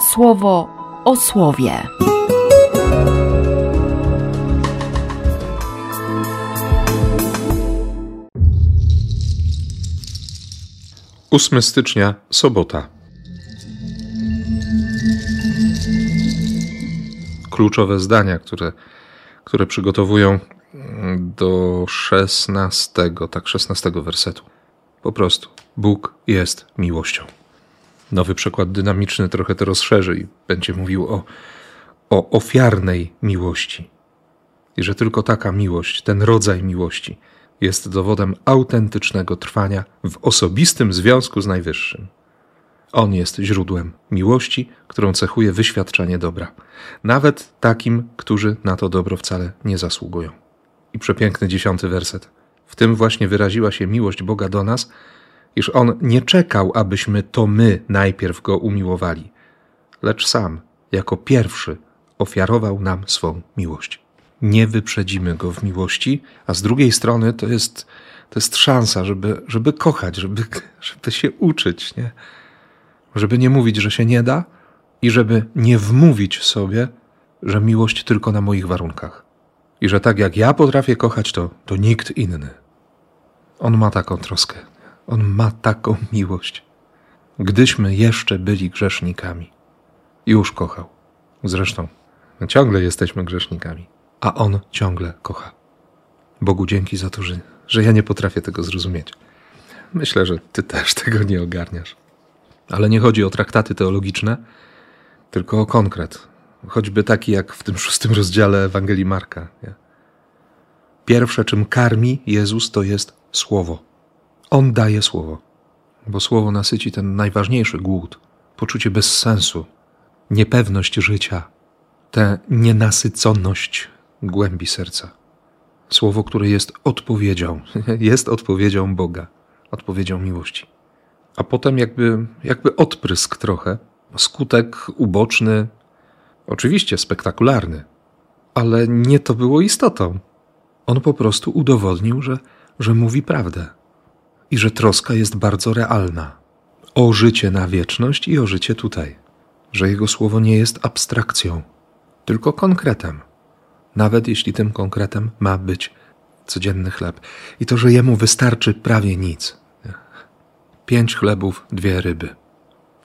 słowo o słowie. 8 stycznia, sobota. Kluczowe zdania, które, które przygotowują do 16, tak 16 wersetu. Po prostu. Bóg jest miłością. Nowy przekład dynamiczny trochę to rozszerzy i będzie mówił o, o ofiarnej miłości. I że tylko taka miłość, ten rodzaj miłości, jest dowodem autentycznego trwania w osobistym związku z Najwyższym. On jest źródłem miłości, którą cechuje wyświadczanie dobra, nawet takim, którzy na to dobro wcale nie zasługują. I przepiękny dziesiąty werset. W tym właśnie wyraziła się miłość Boga do nas, iż On nie czekał, abyśmy to my najpierw Go umiłowali, lecz sam, jako pierwszy, ofiarował nam swą miłość nie wyprzedzimy go w miłości, a z drugiej strony to jest, to jest szansa, żeby, żeby kochać, żeby, żeby się uczyć, nie? żeby nie mówić, że się nie da i żeby nie wmówić sobie, że miłość tylko na moich warunkach. I że tak jak ja potrafię kochać, to, to nikt inny. On ma taką troskę, on ma taką miłość. Gdyśmy jeszcze byli grzesznikami, już kochał. Zresztą, ciągle jesteśmy grzesznikami a on ciągle kocha. Bogu dzięki za to, że, że ja nie potrafię tego zrozumieć. Myślę, że ty też tego nie ogarniasz. Ale nie chodzi o traktaty teologiczne, tylko o konkret. Choćby taki jak w tym szóstym rozdziale Ewangelii Marka. Pierwsze, czym karmi Jezus, to jest słowo. On daje słowo, bo słowo nasyci ten najważniejszy głód, poczucie bezsensu, niepewność życia, tę nienasyconość głębi serca. Słowo, które jest odpowiedzią, jest odpowiedzią Boga, odpowiedzią miłości. A potem jakby, jakby odprysk trochę, skutek uboczny, oczywiście spektakularny, ale nie to było istotą. On po prostu udowodnił, że, że mówi prawdę i że troska jest bardzo realna o życie na wieczność i o życie tutaj, że jego słowo nie jest abstrakcją, tylko konkretem nawet jeśli tym konkretem ma być codzienny chleb. I to, że jemu wystarczy prawie nic. Pięć chlebów, dwie ryby.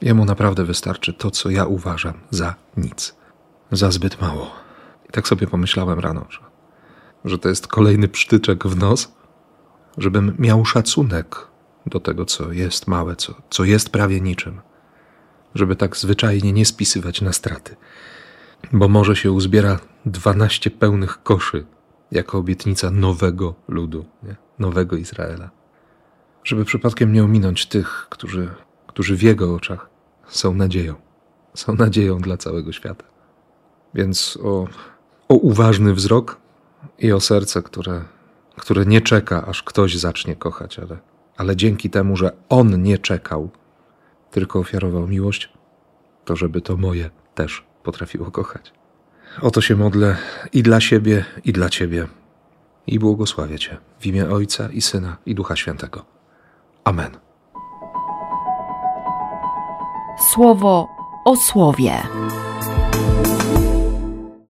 Jemu naprawdę wystarczy to, co ja uważam za nic, za zbyt mało. I tak sobie pomyślałem rano, że, że to jest kolejny psztyczek w nos, żebym miał szacunek do tego, co jest małe, co, co jest prawie niczym, żeby tak zwyczajnie nie spisywać na straty bo może się uzbiera dwanaście pełnych koszy jako obietnica nowego ludu, nie? nowego Izraela. Żeby przypadkiem nie ominąć tych, którzy, którzy w Jego oczach są nadzieją. Są nadzieją dla całego świata. Więc o, o uważny wzrok i o serce, które, które nie czeka, aż ktoś zacznie kochać, ale, ale dzięki temu, że On nie czekał, tylko ofiarował miłość, to żeby to moje też potrafiło kochać. Oto się modlę i dla siebie, i dla Ciebie. I błogosławię Cię w imię Ojca i Syna i Ducha Świętego. Amen. Słowo o słowie.